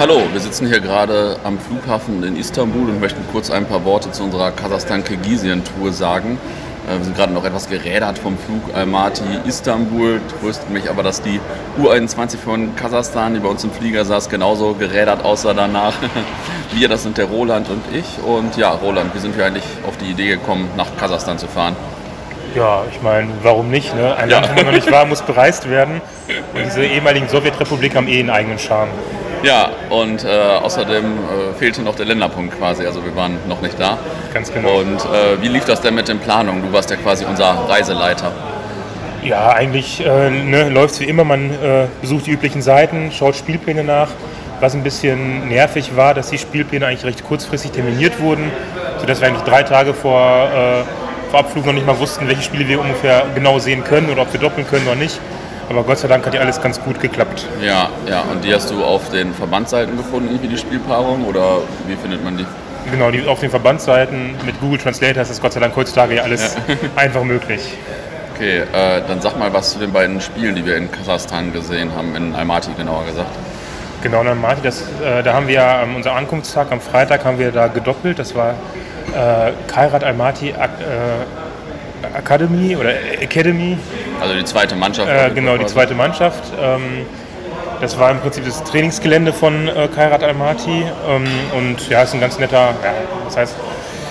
Hallo, wir sitzen hier gerade am Flughafen in Istanbul und möchten kurz ein paar Worte zu unserer Kasachstan-Kirgisien-Tour sagen. Äh, wir sind gerade noch etwas gerädert vom Flug Almaty Istanbul. Tröstet mich aber, dass die U21 von Kasachstan, die bei uns im Flieger saß, genauso gerädert aussah danach. Wir, das sind der Roland und ich. Und ja, Roland, wie sind wir eigentlich auf die Idee gekommen, nach Kasachstan zu fahren? Ja, ich meine, warum nicht? Ne? Ein ja. Land, wo man noch nicht war, muss bereist werden. Und diese ehemaligen Sowjetrepublik haben eh einen eigenen Charme. Ja, und äh, außerdem äh, fehlte noch der Länderpunkt quasi, also wir waren noch nicht da. Ganz genau. Und äh, wie lief das denn mit den Planungen? Du warst ja quasi unser Reiseleiter. Ja, eigentlich äh, ne, läuft es wie immer. Man äh, besucht die üblichen Seiten, schaut Spielpläne nach. Was ein bisschen nervig war, dass die Spielpläne eigentlich recht kurzfristig terminiert wurden, sodass wir eigentlich drei Tage vor, äh, vor Abflug noch nicht mal wussten, welche Spiele wir ungefähr genau sehen können oder ob wir doppeln können oder nicht. Aber Gott sei Dank hat ja alles ganz gut geklappt. Ja, ja. Und die hast du auf den Verbandsseiten gefunden, irgendwie die Spielpaarung? Oder wie findet man die? Genau, die auf den Verbandsseiten mit Google Translator ist das Gott sei Dank heutzutage ja alles ja. einfach möglich. Okay, äh, dann sag mal was zu den beiden Spielen, die wir in Kasachstan gesehen haben, in Almaty genauer gesagt. Genau, in Almaty, das, äh, da haben wir ja ähm, unser Ankunftstag am Freitag haben wir da gedoppelt. Das war äh, Kairat Almaty äh, Academy oder Academy also die zweite Mannschaft? Äh, genau, die zweite Mannschaft. Ähm, das war im Prinzip das Trainingsgelände von äh, Kairat Almaty. Ähm, und ja, ist ein ganz netter, ja, das heißt,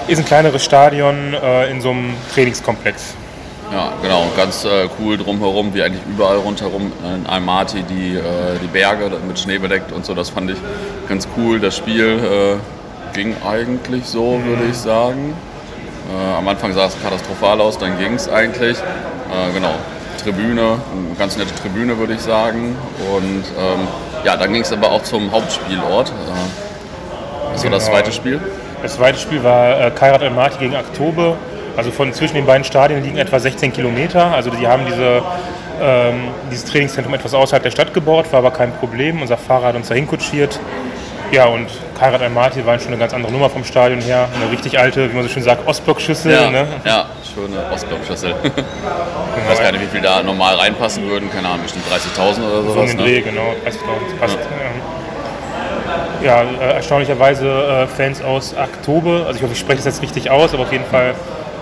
ist ein kleineres Stadion äh, in so einem Trainingskomplex. Ja, genau, ganz äh, cool drumherum, wie eigentlich überall rundherum in Almaty die, äh, die Berge mit Schnee bedeckt und so, das fand ich ganz cool. Das Spiel äh, ging eigentlich so, würde ich sagen. Äh, am Anfang sah es katastrophal aus, dann ging es eigentlich. Äh, genau, Tribüne, eine ganz nette Tribüne, würde ich sagen. Und ähm, ja, dann ging es aber auch zum Hauptspielort. Äh, genau. war das zweite Spiel? Das zweite Spiel war äh, Kairat El-Mati gegen Aktobe. Also von zwischen den beiden Stadien liegen etwa 16 Kilometer. Also die haben diese, ähm, dieses Trainingszentrum etwas außerhalb der Stadt gebaut, war aber kein Problem. Unser Fahrer hat uns dahin kutschiert. Ja, und Kairat Almaty war schon eine ganz andere Nummer vom Stadion her. Eine richtig alte, wie man so schön sagt, Ostblockschüssel. Ja, ne? ja schöne Ostblockschüssel. genau. Ich weiß gar nicht, wie viel da normal reinpassen würden. Keine Ahnung, bestimmt 30.000 oder sowas. So in den ne? Dreh, genau. 30.000 passt. Ja, ja äh, erstaunlicherweise äh, Fans aus Oktober. Also ich hoffe, ich spreche das jetzt richtig aus, aber auf jeden Fall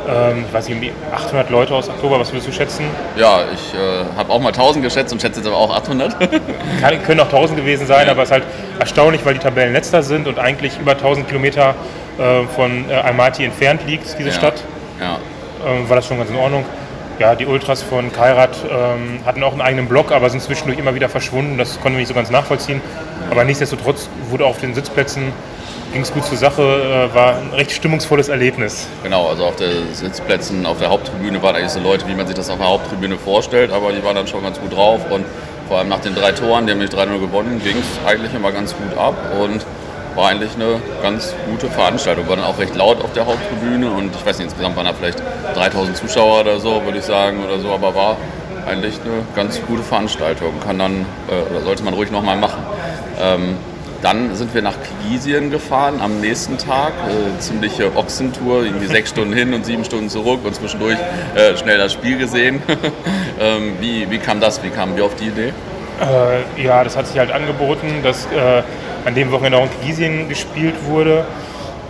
ähm, ich weiß nicht, 800 Leute aus Oktober, was würdest du schätzen? Ja, ich äh, habe auch mal 1000 geschätzt und schätze jetzt aber auch 800. Kann, können auch 1000 gewesen sein, ja. aber es ist halt erstaunlich, weil die Tabellen letzter sind und eigentlich über 1000 Kilometer äh, von äh, Almaty entfernt liegt, diese ja. Stadt. Ja. Ähm, war das schon ganz in Ordnung. Ja, die Ultras von Kairat ähm, hatten auch einen eigenen Block, aber sind zwischendurch immer wieder verschwunden. Das konnten wir nicht so ganz nachvollziehen. Aber nichtsdestotrotz wurde auf den Sitzplätzen ging es gut zur Sache, äh, war ein recht stimmungsvolles Erlebnis. Genau, also auf den Sitzplätzen auf der Haupttribüne waren eigentlich so Leute, wie man sich das auf der Haupttribüne vorstellt, aber die waren dann schon ganz gut drauf und vor allem nach den drei Toren, die haben nicht 3-0 gewonnen, ging es eigentlich immer ganz gut ab und war eigentlich eine ganz gute Veranstaltung. War dann auch recht laut auf der Haupttribüne und ich weiß nicht, insgesamt waren da vielleicht 3000 Zuschauer oder so, würde ich sagen, oder so, aber war eigentlich eine ganz gute Veranstaltung. Kann dann, äh, oder sollte man ruhig nochmal machen. Ähm, dann sind wir nach Kirgisien gefahren am nächsten Tag. Äh, ziemliche Ochsentour, irgendwie sechs Stunden hin und sieben Stunden zurück und zwischendurch äh, schnell das Spiel gesehen. ähm, wie, wie kam das? Wie kamen wir auf die Idee? Äh, ja, das hat sich halt angeboten, dass äh, an dem Wochenende auch in Kirgisien gespielt wurde.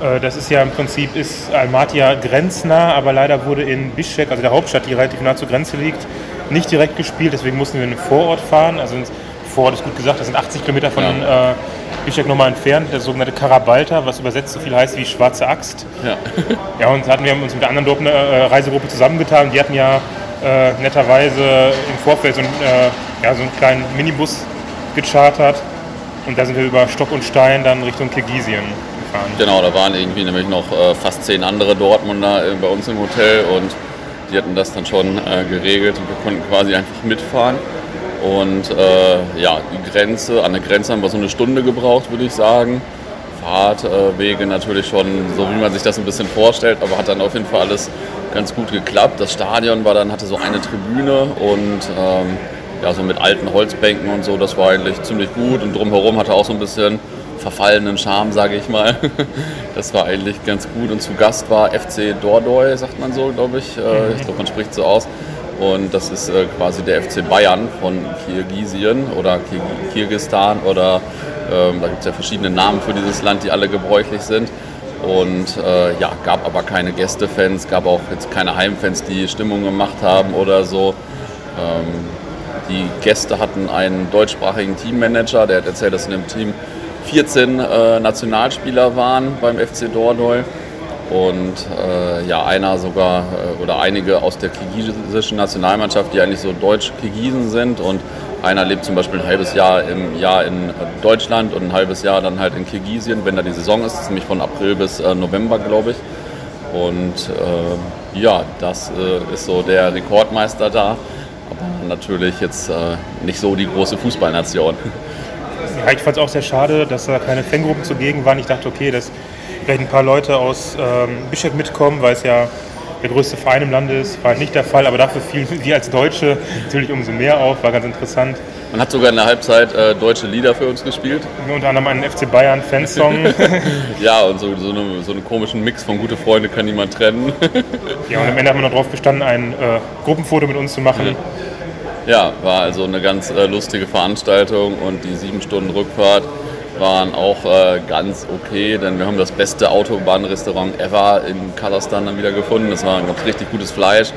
Äh, das ist ja im Prinzip ist Almaty grenznah, aber leider wurde in Bishkek, also der Hauptstadt, die relativ nah zur Grenze liegt, nicht direkt gespielt. Deswegen mussten wir in den Vorort fahren. Also Vorort ist gut gesagt, das sind 80 Kilometer von ja. äh, Bischek nochmal entfernt, der sogenannte Karabalta, was übersetzt so viel heißt wie schwarze Axt. Ja, ja und hatten wir uns mit der anderen Gruppe, äh, Reisegruppe zusammengetan. Die hatten ja äh, netterweise im Vorfeld so, ein, äh, ja, so einen kleinen Minibus gechartert. Und da sind wir über Stock und Stein dann Richtung Kirgisien gefahren. Genau, da waren irgendwie nämlich noch äh, fast zehn andere Dortmunder äh, bei uns im Hotel und die hatten das dann schon äh, geregelt und wir konnten quasi einfach mitfahren. Und äh, ja, die Grenze, an der Grenze haben wir so eine Stunde gebraucht, würde ich sagen. Fahrtwege äh, natürlich schon so, wie man sich das ein bisschen vorstellt, aber hat dann auf jeden Fall alles ganz gut geklappt. Das Stadion war dann, hatte so eine Tribüne und ähm, ja, so mit alten Holzbänken und so, das war eigentlich ziemlich gut und drumherum hatte auch so ein bisschen verfallenen Charme, sage ich mal. Das war eigentlich ganz gut und zu Gast war FC Dordoy, sagt man so, glaube ich. Äh, ich glaube, man spricht so aus. Und das ist äh, quasi der FC Bayern von Kirgisien oder Kirgistan oder Ähm, da gibt es ja verschiedene Namen für dieses Land, die alle gebräuchlich sind. Und äh, ja, gab aber keine Gästefans, gab auch jetzt keine Heimfans, die Stimmung gemacht haben oder so. Ähm, die Gäste hatten einen deutschsprachigen Teammanager, der hat erzählt, dass in dem Team 14 äh, Nationalspieler waren beim FC Dordoy und äh, ja, einer sogar äh, oder einige aus der kirgisischen Nationalmannschaft, die eigentlich so deutsch-Kirgisen sind und einer lebt zum Beispiel ein halbes Jahr im Jahr in Deutschland und ein halbes Jahr dann halt in Kirgisien, wenn da die Saison ist, das nämlich von April bis äh, November, glaube ich. Und äh, ja, das äh, ist so der Rekordmeister da, aber natürlich jetzt äh, nicht so die große Fußballnation. Ja, ich fand es auch sehr schade, dass da keine Fangruppen zugegen waren. Ich dachte, okay, dass vielleicht ein paar Leute aus ähm, Bischek mitkommen, weil es ja der größte Verein im Lande ist. War nicht der Fall, aber dafür fielen wir als Deutsche natürlich umso mehr auf. War ganz interessant. Man hat sogar in der Halbzeit äh, deutsche Lieder für uns gespielt. Unter anderem einen FC Bayern Fansong. ja, und so, so, eine, so einen komischen Mix von gute Freunde kann niemand trennen. ja, und am Ende haben wir noch darauf bestanden, ein äh, Gruppenfoto mit uns zu machen. Ja, war also eine ganz äh, lustige Veranstaltung und die sieben Stunden Rückfahrt waren auch äh, ganz okay, denn wir haben das beste Autobahnrestaurant ever in Kasachstan dann wieder gefunden. Das war ganz richtig gutes Fleisch.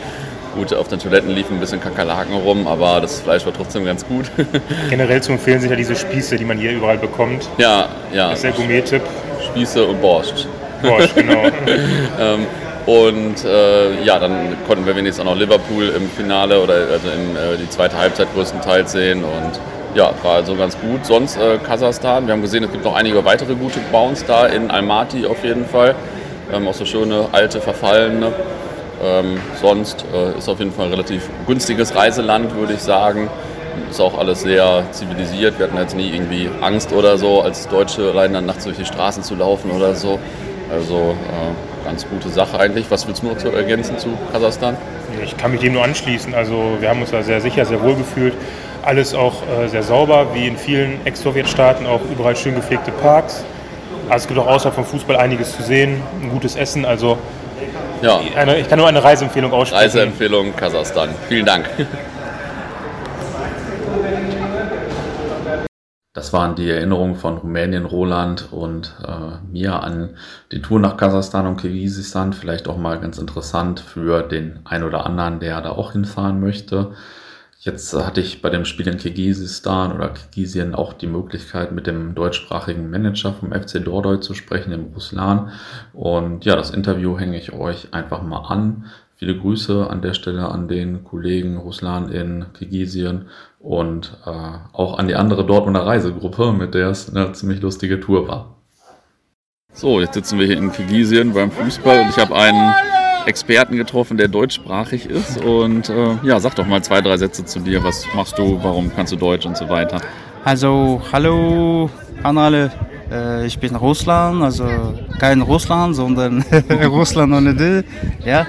Gut, auf den Toiletten liefen ein bisschen Kakerlaken rum, aber das Fleisch war trotzdem ganz gut. Generell zu empfehlen sind ja diese Spieße, die man hier überall bekommt. Ja, ja. Das ist der Gourmet-Tipp. Spieße und Borscht. Borscht, genau. ähm, und äh, ja, dann konnten wir wenigstens auch noch Liverpool im Finale oder also in äh, die zweite Halbzeit größtenteils sehen und ja, war also ganz gut. Sonst äh, Kasachstan, wir haben gesehen, es gibt noch einige weitere gute Bounce da in Almaty auf jeden Fall. Ähm, auch so schöne alte, verfallene. Ähm, sonst äh, ist auf jeden Fall ein relativ günstiges Reiseland, würde ich sagen. Ist auch alles sehr zivilisiert. Wir hatten jetzt nie irgendwie Angst oder so, als Deutsche rein dann nachts durch die Straßen zu laufen oder so. Also äh, ganz gute Sache eigentlich. Was willst du noch zu ergänzen zu Kasachstan? Ich kann mich dem nur anschließen. Also wir haben uns da sehr sicher, sehr wohl gefühlt. Alles auch äh, sehr sauber, wie in vielen Ex-Sowjetstaaten, auch überall schön gepflegte Parks. Also es gibt auch außerhalb vom Fußball einiges zu sehen, ein gutes Essen. Also ja. eine, ich kann nur eine Reiseempfehlung aussprechen. Reiseempfehlung Kasachstan. Vielen Dank. Das waren die Erinnerungen von Rumänien, Roland und äh, mir an die Tour nach Kasachstan und Kirgisistan. Vielleicht auch mal ganz interessant für den ein oder anderen, der da auch hinfahren möchte. Jetzt hatte ich bei dem Spiel in Kirgisistan oder Kirgisien auch die Möglichkeit, mit dem deutschsprachigen Manager vom FC Dordoy zu sprechen, dem Ruslan. Und ja, das Interview hänge ich euch einfach mal an. Viele Grüße an der Stelle an den Kollegen Ruslan in Kirgisien und äh, auch an die andere Dortmunder Reisegruppe, mit der es eine ziemlich lustige Tour war. So, jetzt sitzen wir hier in Kirgisien beim Fußball und ich habe einen Experten getroffen, der deutschsprachig ist. Und äh, ja, sag doch mal zwei, drei Sätze zu dir. Was machst du? Warum kannst du Deutsch und so weiter? Also, hallo an alle. Äh, ich bin Russland, also kein Russland, sondern Russland ohne D. Ja,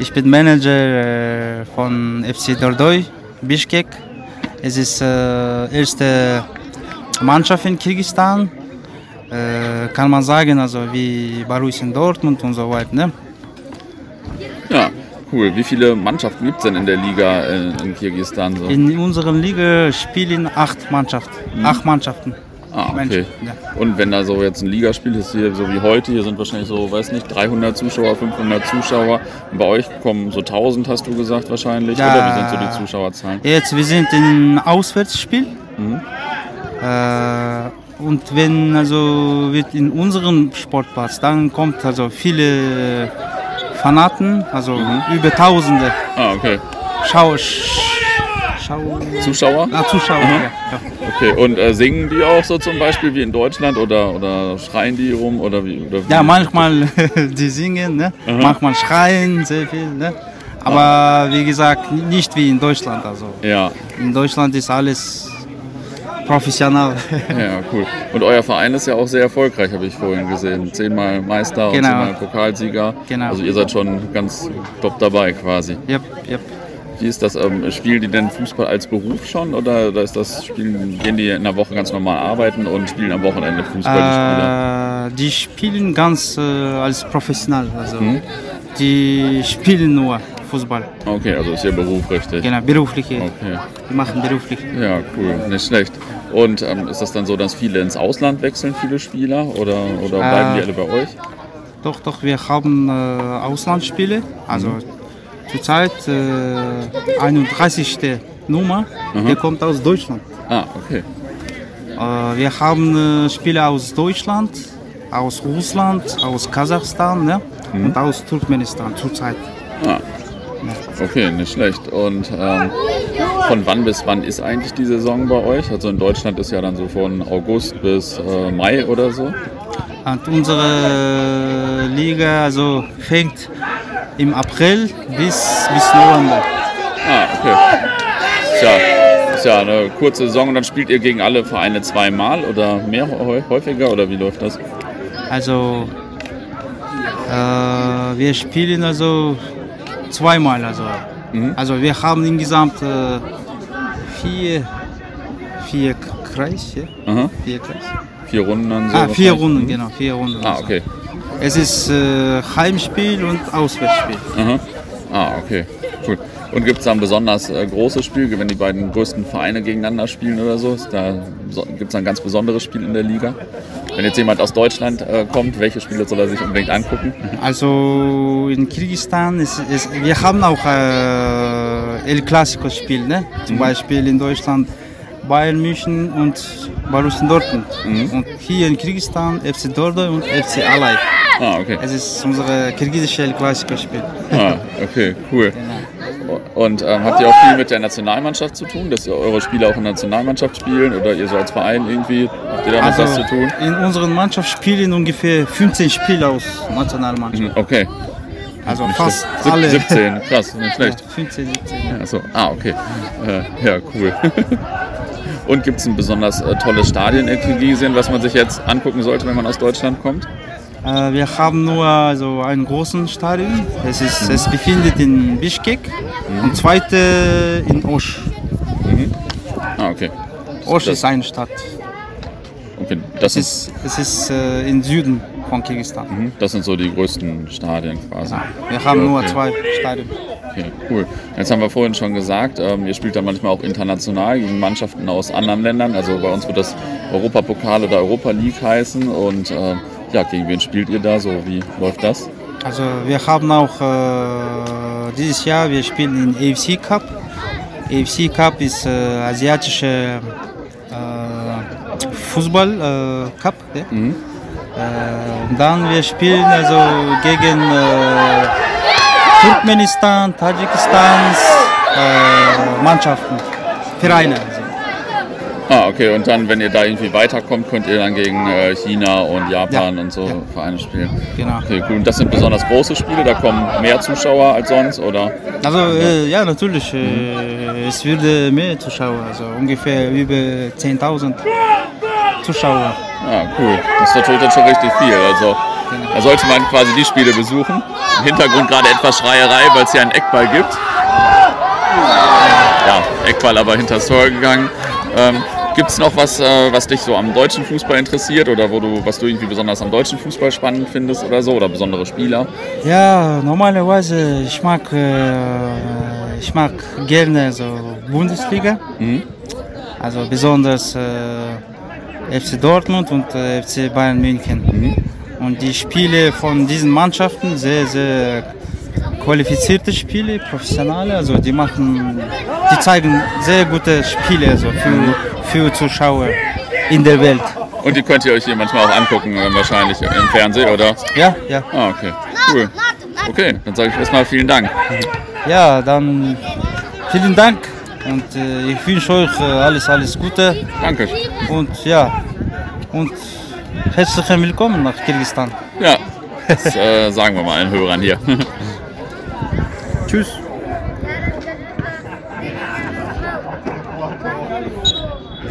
ich bin Manager äh, von FC Dordoy, Bishkek. Es ist äh, erste Mannschaft in Kirgisistan. Äh, kann man sagen, also wie Borussia Dortmund und so weiter. Ne? Ja, cool. Wie viele Mannschaften gibt es denn in der Liga in, in Kirgisistan? So? In unserer Liga spielen acht Mannschaften. Hm. Acht Mannschaften. Ah, okay. Ja. Und wenn da so jetzt ein Ligaspiel ist, hier so wie heute, hier sind wahrscheinlich so, weiß nicht, 300 Zuschauer, 500 Zuschauer. Und bei euch kommen so 1000, hast du gesagt wahrscheinlich. Ja, Oder wie sind so die Zuschauerzahlen? Jetzt, wir sind im Auswärtsspiel. Mhm. Äh, und wenn also wird in unserem Sportplatz, dann kommt also viele Fanaten, also mhm. über Tausende. Ah, okay. Schau, Schau Zuschauer? Ah, Zuschauer, mhm. ja, ja. Okay, und äh, singen die auch so zum Beispiel wie in Deutschland oder, oder schreien die rum? Oder wie, oder wie? Ja, manchmal die singen, ne? Mhm. manchmal schreien sehr viel. Ne? Aber ah. wie gesagt, nicht wie in Deutschland. Also. Ja. In Deutschland ist alles professionell. ja, cool. Und euer Verein ist ja auch sehr erfolgreich, habe ich vorhin gesehen. Zehnmal Meister genau. und zehnmal Pokalsieger. Genau. Also ihr seid schon ganz top dabei quasi. Yep, yep. Wie ist das? Ähm, spielen die denn Fußball als Beruf schon oder, ist das spielen, gehen die in der Woche ganz normal arbeiten und spielen am Wochenende Fußball? Äh, die spielen ganz äh, als professionell. Also hm? die spielen nur Fußball. Okay, also ist ihr Beruf richtig. Genau, berufliche. Okay. Die machen beruflich. Ja, cool, nicht schlecht. Und ähm, ist das dann so, dass viele ins Ausland wechseln, viele Spieler, oder, oder bleiben Äh, die alle bei euch? Doch, doch, wir haben äh, Auslandsspiele. Also zurzeit äh, 31. Nummer, der kommt aus Deutschland. Ah, okay. Äh, wir haben äh, Spiele aus Deutschland, aus Russland, aus Kasachstan ne? und aus Turkmenistan zurzeit. Ah. Okay, nicht schlecht. Und ähm, von wann bis wann ist eigentlich die Saison bei euch? Also in Deutschland ist ja dann so von August bis äh, Mai oder so. Und unsere Liga also fängt im April bis, bis November. Ah, okay. Ist ja, ist ja eine kurze Saison und dann spielt ihr gegen alle Vereine zweimal oder mehr häu- häufiger oder wie läuft das? Also äh, wir spielen also zweimal. Also, also wir haben insgesamt äh, vier, vier Kreis. Ja? Aha. Vier Kreis. Vier Runden dann so? Ah, vier? Runden, genau, vier Runden. Ah, okay. Es ist äh, Heimspiel und Auswärtsspiel. Ah, okay. Cool. Und gibt es da ein besonders äh, großes Spiel, wenn die beiden größten Vereine gegeneinander spielen oder so? Ist da, gibt es ein ganz besonderes Spiel in der Liga? Wenn jetzt jemand aus Deutschland äh, kommt, welche Spiele soll er sich unbedingt angucken? Also in Kirgisistan, ist, ist, wir haben auch äh, El Clasico Spiel, ne? zum Beispiel in Deutschland Bayern München und Borussia Dortmund. Und hier in Kirgisistan FC Dortmund und FC Alay. Ah, okay. Es ist unser kirgisische El Clasico Spiel. Ah, okay, cool. Und ähm, habt ihr auch viel mit der Nationalmannschaft zu tun, dass ihr eure Spieler auch in der Nationalmannschaft spielen oder ihr so als Verein irgendwie, habt ihr damit was zu tun? in unserer Mannschaft spielen ungefähr 15 Spieler aus Nationalmannschaft. Hm, Okay, Also nicht fast schlecht. Alle. 17, krass, nicht Ja, schlecht. 15, 17. Ja. Achso, ah, okay. Äh, ja, cool. Und gibt es ein besonders äh, tolles Stadion in Kirgisien, was man sich jetzt angucken sollte, wenn man aus Deutschland kommt? Äh, wir haben nur also einen großen Stadion. Es, ist, es befindet in Bishkek und zweite in Osh. Ah, okay. Osh ist eine Stadt. okay. Das, Es ist, es ist äh, im Süden von Kirgisistan. mhm, das sind so die größten Stadien quasi. Wir haben nur Okay. zwei Stadien. Okay, cool. Jetzt haben wir vorhin schon gesagt, ähm, ihr spielt dann manchmal auch international gegen Mannschaften aus anderen Ländern. Also bei uns wird das Europapokal oder Europa League heißen. Und äh, ja, gegen wen spielt ihr da so? Wie läuft das? Also wir haben auch äh, dieses Jahr, wir spielen in AFC Cup. AFC Cup ist äh, asiatische äh, Fußball äh, Cup. Ja? Äh, und dann wir spielen also gegen äh, Turkmenistan, Tadschikistans äh, Mannschaften, Vereine. Okay. Und dann, wenn ihr da irgendwie weiterkommt, könnt ihr dann gegen äh, China und Japan Ja, und so ja. Vereine spielen. Genau. Okay, cool. Und das sind besonders große Spiele, da kommen mehr Zuschauer als sonst, oder? Also äh, ja, natürlich. Äh, es würde mehr Zuschauer, also ungefähr über 10.000 Zuschauer. Ah, cool. Das ist natürlich dann schon richtig viel. Also da sollte man quasi die Spiele besuchen. Im Hintergrund gerade etwas Schreierei, weil es hier einen Eckball gibt. Ja, Eckball aber hinter das Tor gegangen. Ähm, Gibt es noch was, äh, was dich so am deutschen Fußball interessiert oder wo du, was du irgendwie besonders am deutschen Fußball spannend findest oder so oder besondere Spieler? Ja, normalerweise ich mag äh, ich mag gerne so Bundesliga. Also besonders äh, FC Dortmund und äh, FC Bayern München. Und die Spiele von diesen Mannschaften sehr sehr qualifizierte Spiele, professionelle, also die machen, die zeigen sehr gute Spiele also für, für Zuschauer in der Welt. Und die könnt ihr euch hier manchmal auch angucken, äh, wahrscheinlich im Fernsehen, oder? Ja, ja. Ah, okay. Cool. Okay, dann sage ich erstmal vielen Dank. Ja, dann vielen Dank und äh, ich wünsche euch äh, alles, alles Gute Danke. und ja, und herzlich willkommen nach Kirgisistan. Ja, das äh, sagen wir mal allen Hörern hier. Tschüss.